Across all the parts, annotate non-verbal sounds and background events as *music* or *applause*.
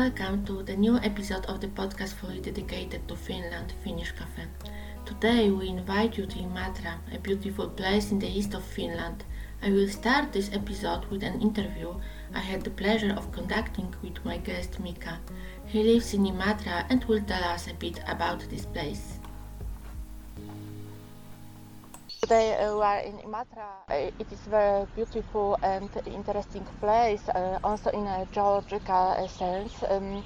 welcome to the new episode of the podcast fully dedicated to Finland, Finnish Cafe. Today we invite you to Imatra, a beautiful place in the east of Finland. I will start this episode with an interview I had the pleasure of conducting with my guest Miikka. He lives in Imatra and will tell us a bit about this place. Today uh, we are in Imatra. Uh, it is very beautiful and interesting place, uh, also in a geological uh, sense. Um,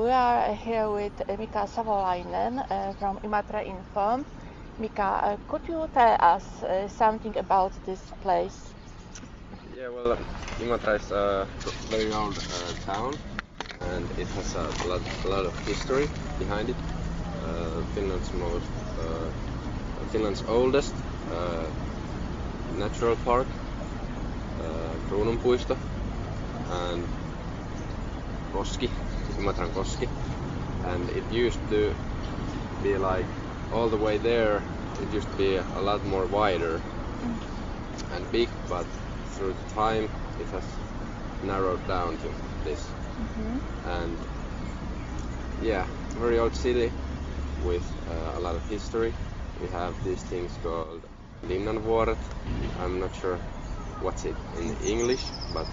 we are here with Miikka Savolainen uh, from Imatra Info. Miikka, could you tell us something about this place? Yeah, well, um, Imatra is a very old town and it has a lot, a lot of history behind it. Finland's most, Finland's oldest natural park, uh, Kruununpuisto, and Koski, Imatran Koski. And it used to be like all the way there, it used to be a lot more wider and big, but through time it has narrowed down to this. Mm-hmm. And yeah, very old city with uh, a lot of history. We have these things called Linnanvuoret. I'm not sure what's it in English, but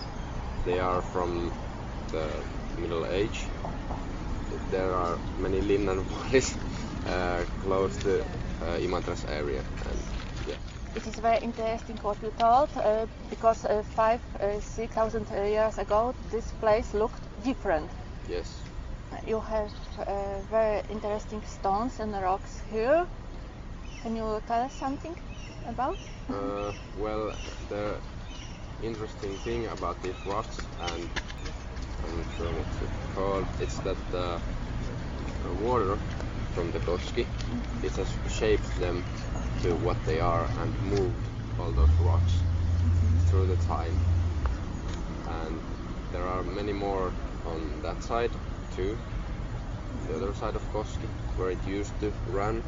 they are from the Middle Age. There are many Linnanvuoris *laughs* uh, close to uh, Imatra's area, and yeah. It is very interesting what you told, uh, because uh, five, uh, six thousand years ago, this place looked different. Yes. You have uh, very interesting stones and rocks here. Can you tell us something? About? Uh, well, the interesting thing about these rocks, and I'm not sure what it's called, it's that the water from the Koski, mm-hmm. it has shaped them to what they are and moved all those rocks mm-hmm. through the time. And there are many more on that side too, the other side of Koski, where it used to run.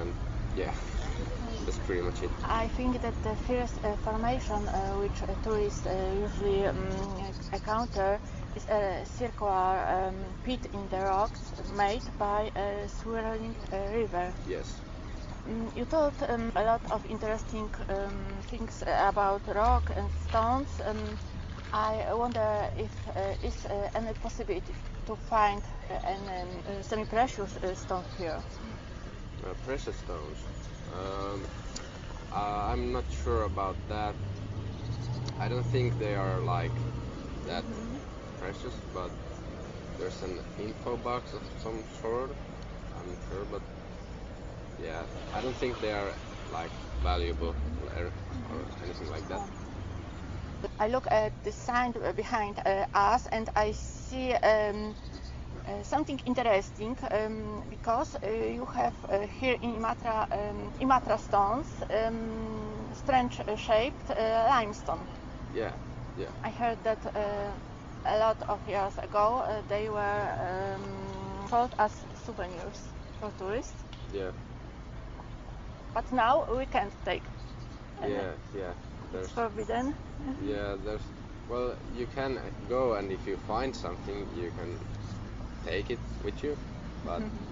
And yeah. That's pretty much it. I think that the first uh, formation uh, which tourists uh, usually um, encounter is a circular um, pit in the rocks made by a swirling uh, river. Yes. Um, you told um, a lot of interesting um, things about rock and stones. Um, I wonder if uh, is uh, any possibility to find an semi-precious stone here. precious stones. Um, uh, I'm not sure about that. I don't think they are like that precious, but there's an info box of some sort. I'm not sure, but yeah, I don't think they are like valuable or anything like that. I look at the sign behind uh, us and I see um, something interesting um, because uh, you have uh, here in Imatra, um, Imatra stones, um, strange shaped limestone. Yeah, yeah. I heard that a lot of years ago they were um, sold as souvenirs for tourists. Yeah. But now we can't take. Yeah, yeah. There's, it's forbidden. Yeah, there's. Well, you can go and if you find something, you can take it with you, but mm-hmm.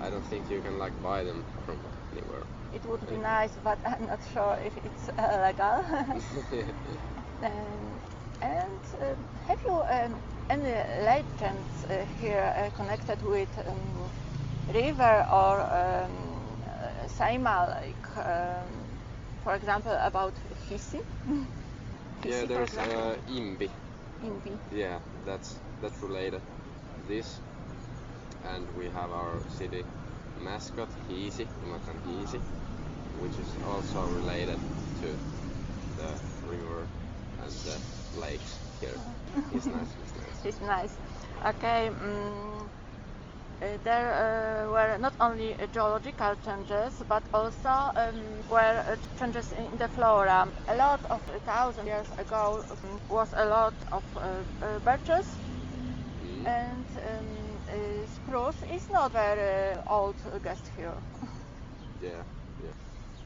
I don't think you can like buy them from anywhere. It would be nice, but I'm not sure if it's uh, legal. *laughs* *laughs* um, and uh, have you um, any legends uh, here uh, connected with um, river or um, Saimaa, like um, for example about Hiisi? *laughs* yeah, there's uh, Imbi. Imbi. Yeah, that's that's related. This and we have our city mascot Hiisi, Imatran Hiisi, which is also related to the river and the lakes here. It's *laughs* nice. It's nice. It's nice. Okay. Um, uh, there uh, were not only uh, geological changes, but also um, were uh, changes in the flora. A lot of a thousand years ago um, was a lot of uh, uh, birches, mm. and um, uh, spruce is not very old guest here. *laughs* yeah, yeah.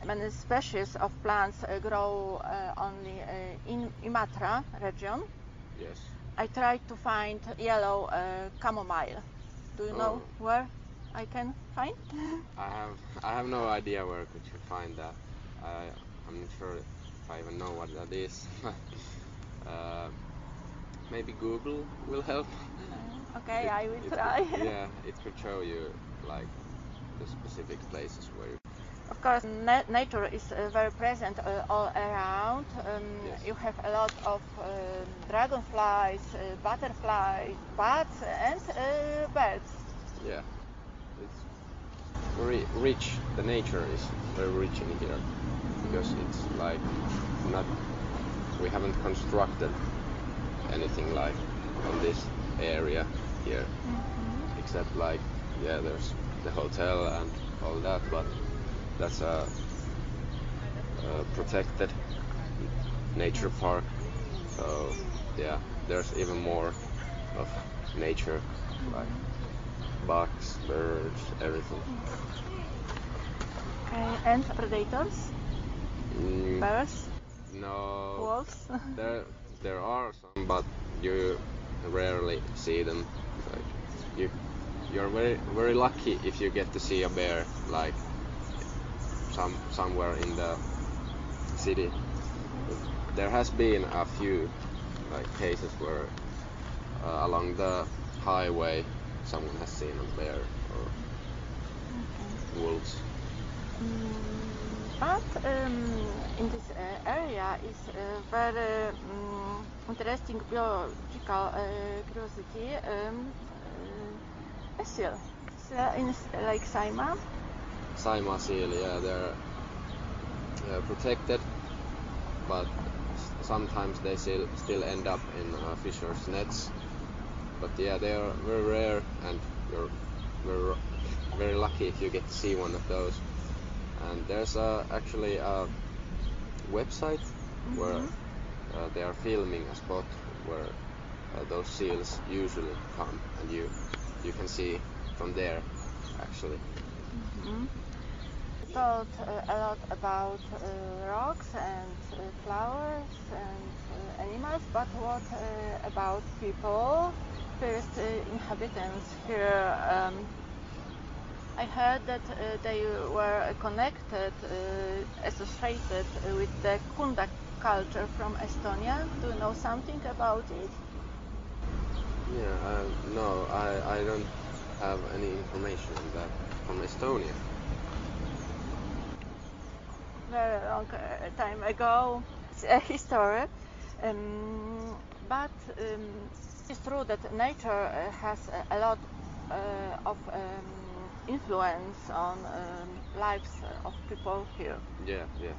Many species of plants uh, grow uh, only in Imatra region. Yes. I tried to find yellow uh, chamomile. Do you know Oh. where I can find? *laughs* I have I have no idea where could you find that. I I'm not sure if I even know what that is. *laughs* uh, maybe Google will help. *laughs* okay, It- I will try. *laughs* Yeah, it could show you like the specific places where you. Of course, na- nature is uh, very present uh, all around. Um, Yes. You have a lot of um dragonflies, uh, butterflies, bats, and uh, birds. Yeah, it's very rich. The nature is very rich in here because it's like not. We haven't constructed anything like on this area here, mm-hmm. except like yeah, there's the hotel and all that, but that's a, a protected nature park. So yeah, there's even more of nature, mm-hmm. like bugs, birds, everything. Mm-hmm. Okay, and predators, Mm, bears, no, wolves. *laughs* there are some, but you rarely see them. Like you, you're very very lucky if you get to see a bear like some somewhere in the city. There has been a few like cases where uh, along the highway someone has seen a bear or wolves. Mm, but um, in this uh, area is a very um, interesting biological uh, curiosity. Um, uh, seal. Seal in Lake Saimaa. Saimaa seal, yeah, they're uh, protected, but sometimes they still still end up in uh, fishers' nets. But yeah, they are very rare, and you're very very lucky if you get to see one of those. And there's uh, actually a website where uh, they are filming a spot where uh, those seals usually come, and you you can see from there actually. Mhm. We thought uh, a lot about uh, rocks and uh, flowers and uh, animals, but what uh, about people? First uh, inhabitants here. Um, I heard that uh, they were connected, uh, associated with the Kunda culture from Estonia. Do you know something about it? Yeah, uh, no, I, I don't have any information on that from Estonia. very long uh, time ago. It's a history. Um, but um, it's true that nature uh, has a, a lot uh, of um, influence on um, lives of people here. Yeah, yeah,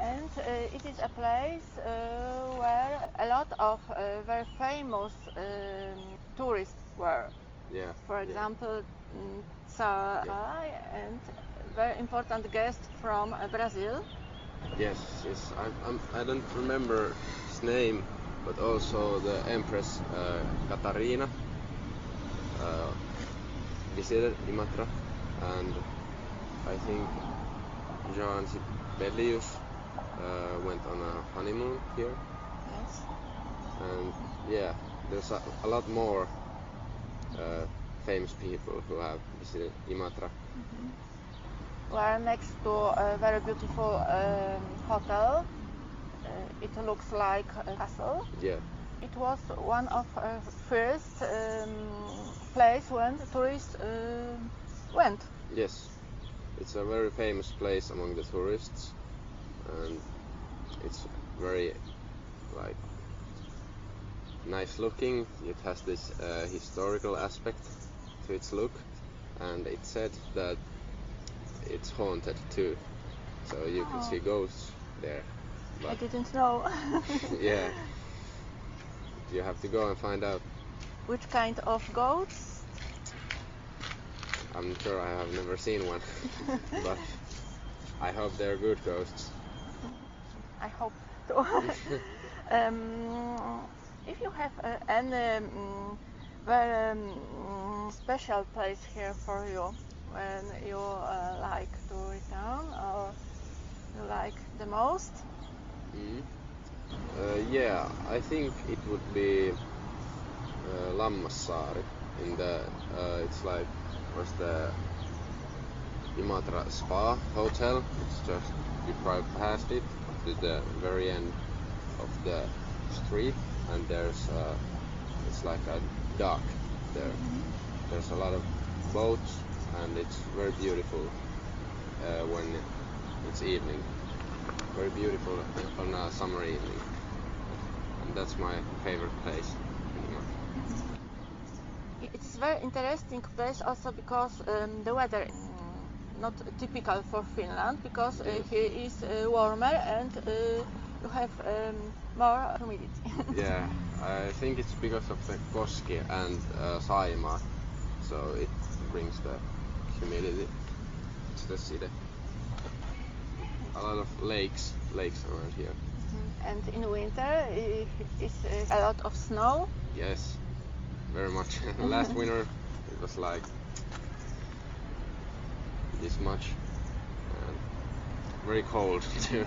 And uh, it is a place uh, where a lot of uh, very famous um, tourists were. yeah. For yeah. example, mm, Sarai and very important guest from uh, Brazil. Yes, yes. I, I'm, I don't remember his name, but also the Empress uh, Katarina uh, visited Imatra, and I think Jean Sibelius uh, went on a honeymoon here. Yes. and yeah, there's a, a lot more uh, famous people who have visited Imatra. We are next to a very beautiful um, hotel. Uh, it looks like a castle. Yeah, It was one of uh, first um, place when tourists uh, went. yes, it's a very famous place among the tourists, and it's very like nice looking. It has this uh, historical aspect to its look, and it said that it's haunted too, so you can Oh. see ghosts there. I didn't know *laughs* yeah, *laughs* you have to go and find out. Which kind of goats. I'm sure I have never seen one, *laughs* but I hope they're good ghosts. I hope to. *laughs* um, if you have uh, any um, very um, special place here for you when you uh, like to return or you like the most, Mm. Uh, yeah, I think it would be uh, Lammassaari. In the uh, it's like was the Imatra Spa Hotel. It's just you drive past it to the very end of the street, and there's uh, it's like a dock there. There's a lot of boats, and it's very beautiful uh, when it's evening. Very beautiful on a summer evening, and that's my favorite place. It's very interesting place also because um, the weather is not typical for Finland because uh, here is uh, warmer and uh, you have um, more humidity. *laughs* Yeah, I think it's because of the Koski and uh, Saimaa, so it brings the humidity to the city. A lot of lakes, lakes around here. and in winter it is uh, a lot of snow. Yes, very much. *laughs* Last *laughs* winter it was like this much, and very cold *laughs* too.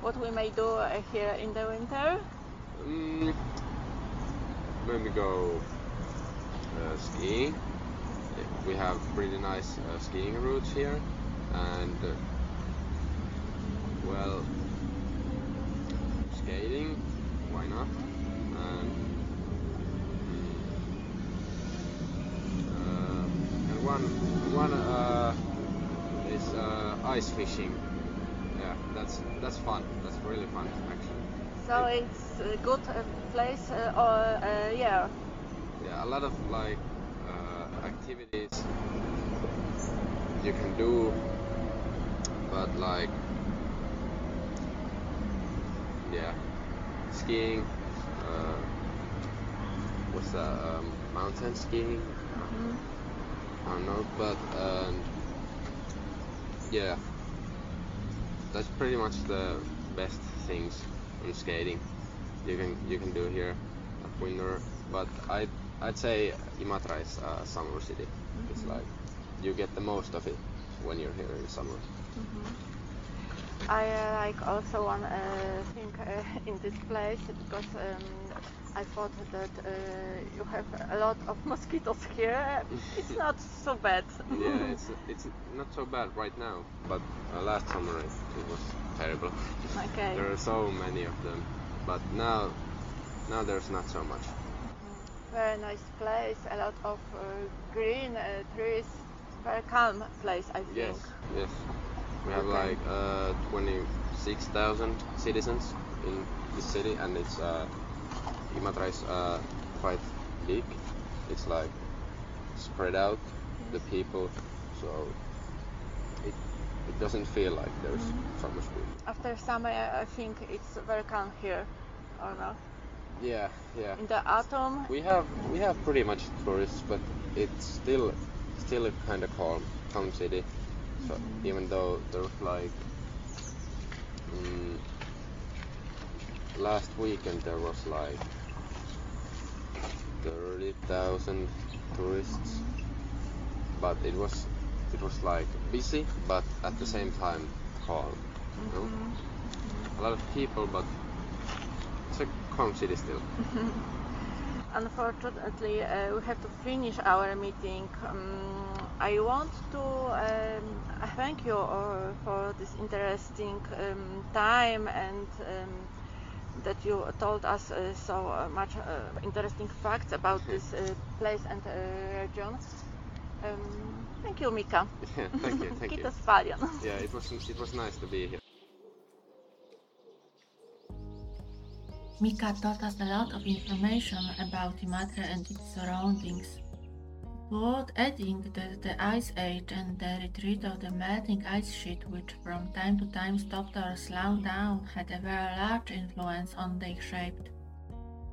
What we may do uh, here in the winter. Mm, maybe go uh, skiing. We have pretty nice uh, skiing routes here, and uh, well, skating. Why not? And one one uh, is uh, ice fishing. Yeah, that's that's fun. That's really fun actually. So it's a good uh, place uh, all uh, year. yeah, a lot of like uh, activities you can do, but like yeah, skiing, uh, what's that? Um, mountain skiing. I don't know, but um, yeah, that's pretty much the best things on skating you can you can do here at winter. But I I'd say Imatra is a summer city. It's like you get the most of it when you're here in summer. I uh, like also one uh, thing uh, *laughs* in this place because um, I thought that uh, you have a lot of *laughs* mosquitoes here. It's *laughs* not so bad. yeah, *laughs* it's it's not so bad right now, but uh, last summer it, it was terrible. Okay. There are so many of them, but now now there's not so much. Very nice place. A lot of uh, green uh, trees. Very calm place, I think. Yes, yes. We have Okay. like uh, 26,000 citizens in this city, and it's uh, Imatra is uh, quite big. It's like spread out the people, so it it doesn't feel like there's so much people. After summer, I think it's very calm here, or not? Yeah, yeah. In the autumn, We have we have pretty much tourists, but it's still still a kind of calm calm city. So even though there's like mm, last weekend there was like thirty thousand tourists, but it was it was like busy, but at the same time calm. You know? A lot of people, but it's a calm city still. *laughs* unfortunately, uh, we have to finish our meeting. Um, I want to um, thank you for this interesting um, time and um, that you told us uh, so uh, much uh, interesting facts about this uh, place and uh, region. Um, thank you, Miikka. Yeah, *laughs* thank you, thank you. *laughs* Kiitos paljon. *laughs* Yeah, it was it was nice to be here. Miikka taught us a lot of information about Imatra and its surroundings. Worth adding that the Ice Age and the retreat of the melting ice sheet, which from time to time stopped or slowed down, had a very large influence on their shape.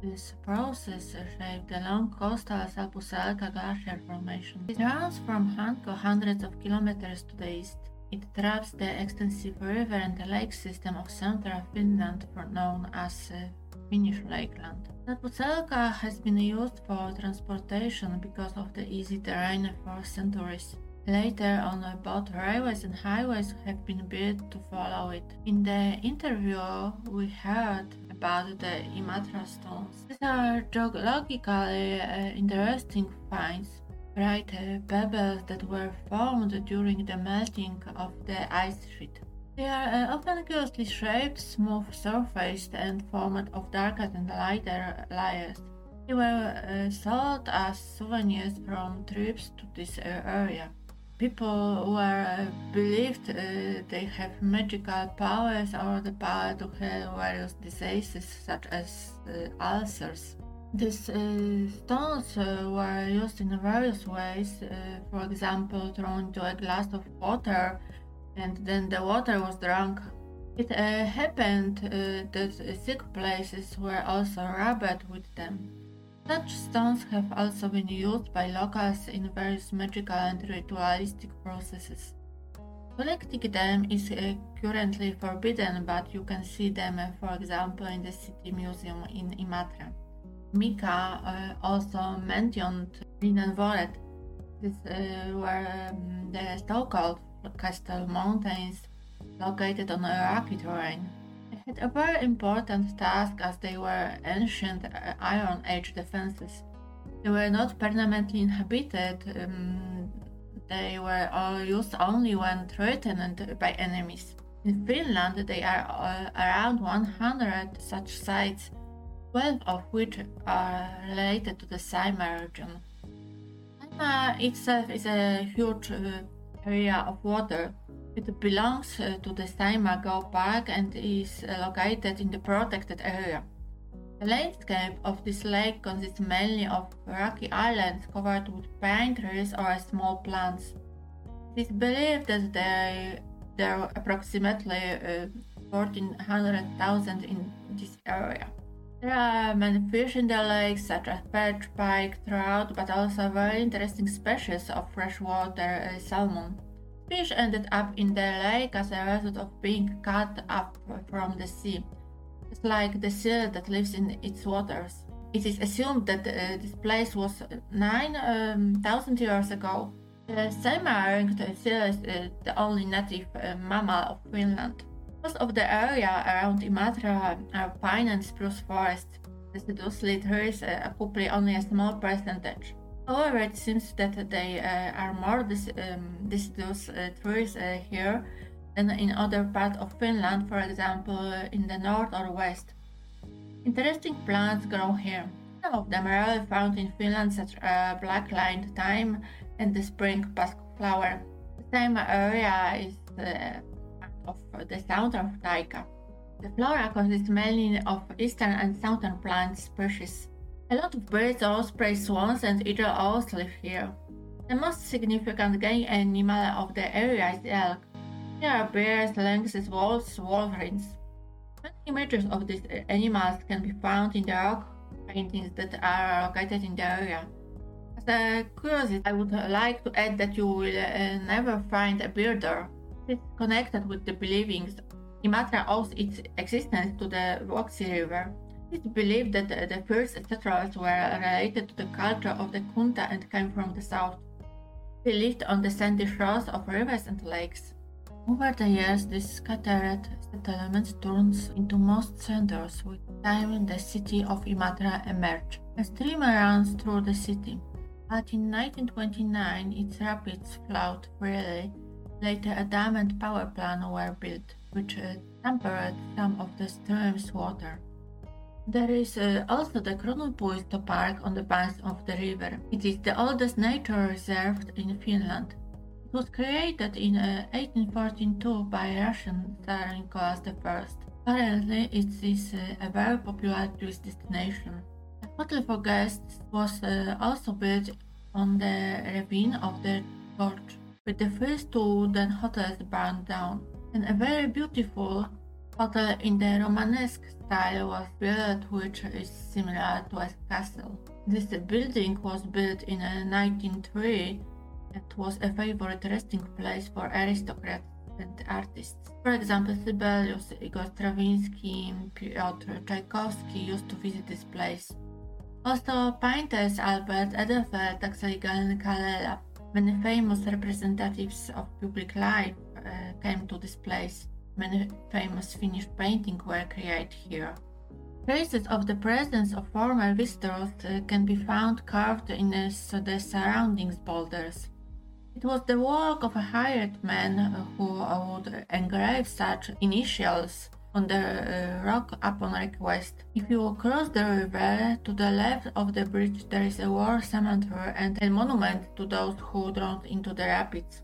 This process shaped the long coastal Salpausselkä Glacier Formation. It runs from Hanko hundreds of kilometers to the east. It traps the extensive river and the lake system of central Finland, known as uh, Finnish Lakeland. Salpausselkä has been used for transportation because of the easy terrain for centuries. Later on, both railways and highways have been built to follow it. In the interview, we heard about the Imatra stones. These are geologically uh, interesting finds, bright uh, pebbles that were formed during the melting of the ice sheet. They are often curiously shaped, smooth surfaced, and formed of darker and lighter layers. They were uh, sold as souvenirs from trips to this uh, area people who are uh, believed they have magical powers or the power to heal various diseases such as ulcers. These uh, stones uh, were used in various ways, uh, for example, thrown into a glass of water and then the water was drunk. It happened that sick places were also rubbed with them. Such stones have also been used by locals in various magical and ritualistic processes. Collecting them is uh, currently forbidden, but you can see them, uh, for example, in the City Museum in Imatra. Miikka uh, also mentioned Linnanvuoret. These uh, were um, the so-called Castle Mountains located on rocky terrain had a very important task as they were ancient uh, Iron Age defenses. They were not permanently inhabited, um, they were used only when threatened by enemies. In Finland, there are uh, around 100 such sites, 12 of which are related to the Saimaa region. Saimaa itself is a huge uh, area of water it belongs uh, to the Saimaa Park and is uh, located in the protected area. The landscape of this lake consists mainly of rocky islands covered with pine trees or small plants. It is believed that there, there are approximately uh, 1400,000 in this area. There are many fish in the lake, such as perch, pike, trout, but also very interesting species of freshwater uh, salmon. Fish ended up in the lake as a result of being cut up from the sea. It's like the seal that lives in its waters. It is assumed that uh, this place was 9,000 um, years ago. The Saimaa-ringed seal is uh, the only native uh, mammal of Finland. Most of the area around Imatra are pine and spruce forests. Deciduous trees uh, occupy only a small percentage. However, it seems that they uh, are more um, deciduous uh, trees uh, here than in other parts of Finland, for example, in the north or west. Interesting plants grow here. Some of them are found in Finland, such as black-lined thyme and the spring pasque-flower. The same area is uh, the of taiga. The flora consists mainly of eastern and southern plant species. A lot of birds, ospreys, swans, and eagle owls live here. The most significant game animal of the area is elk. There are bears, lynxes, wolves, wolverines. Many images of these animals can be found in the rock paintings that are located in the area. As a curiosity, I would like to add that you will uh, never find a. It is connected with the believings. Imatra owes its existence to the Vuoksi River. It is believed that the first settlers were related to the culture of the Kunda and came from the south. They lived on the sandy shores of rivers and lakes. Over the years, this scattered settlement turns into most centers. With time, the city of Imatra emerged. A stream runs through the city, but in 1929 its rapids flowed freely. Later, a dam and power plant were built, which uh, tempered some of the stream's water. There is uh, also the Kruununpuisto Park on the banks of the river. It is the oldest nature reserve in Finland. It was created in uh, 1842 by Russian Tsar Nicholas I. Currently, it is uh, a very popular tourist destination. A hotel for guests was uh, also built on the ravine of the gorge, with the first two wooden hotels burned down, and a very beautiful hotel in the Romanesque style was built which is similar to a castle. This building was built in 1903 and was a favorite resting place for aristocrats and artists. For example, Sibelius, Igor Stravinsky, Piotr Tchaikovsky used to visit this place. Also, painters Albert Edelfelt, Axel Gallen Kallela Many famous representatives of public life uh, came to this place. Many famous Finnish paintings were created here. Traces of the presence of former visitors uh, can be found carved in uh, the surrounding boulders. It was the work of a hired man uh, who would engrave such initials on the uh, rock upon request. If you cross the river, to the left of the bridge there is a war cemetery and a monument to those who drowned into the rapids.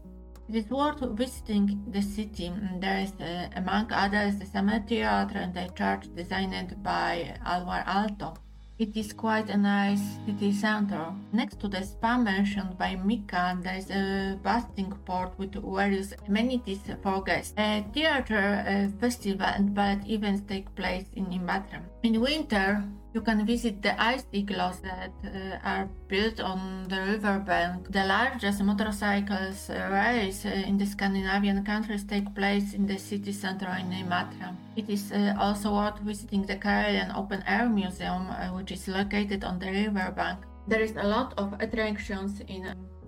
It is worth visiting the city. There is, uh, among others, the cemetery and a church designed by Alvar Aalto. It is quite a nice city center. Next to the spa mentioned by Miikka, there is a bustling port with various amenities for guests. A theater, a festival, and ballet events take place in Imatra. In winter, you can visit the ice igloos that uh, are built on the riverbank. The largest motorcycles race uh, in the Scandinavian countries take place in the city center in Imatra. It is uh, also worth visiting the Karelian Open Air Museum, uh, which is located on the riverbank. There is a lot of attractions in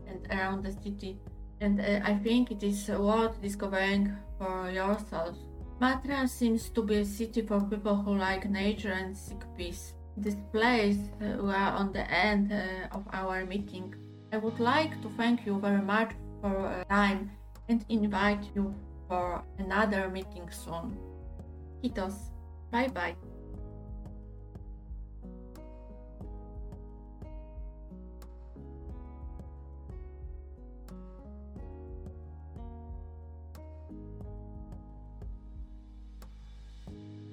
and around the city, and uh, I think it is worth discovering for yourself. Imatra seems to be a city for people who like nature and seek peace. This place, uh, we are on the end uh, of our meeting. I would like to thank you very much for uh, time and invite you for another meeting soon. Kiitos. Bye bye.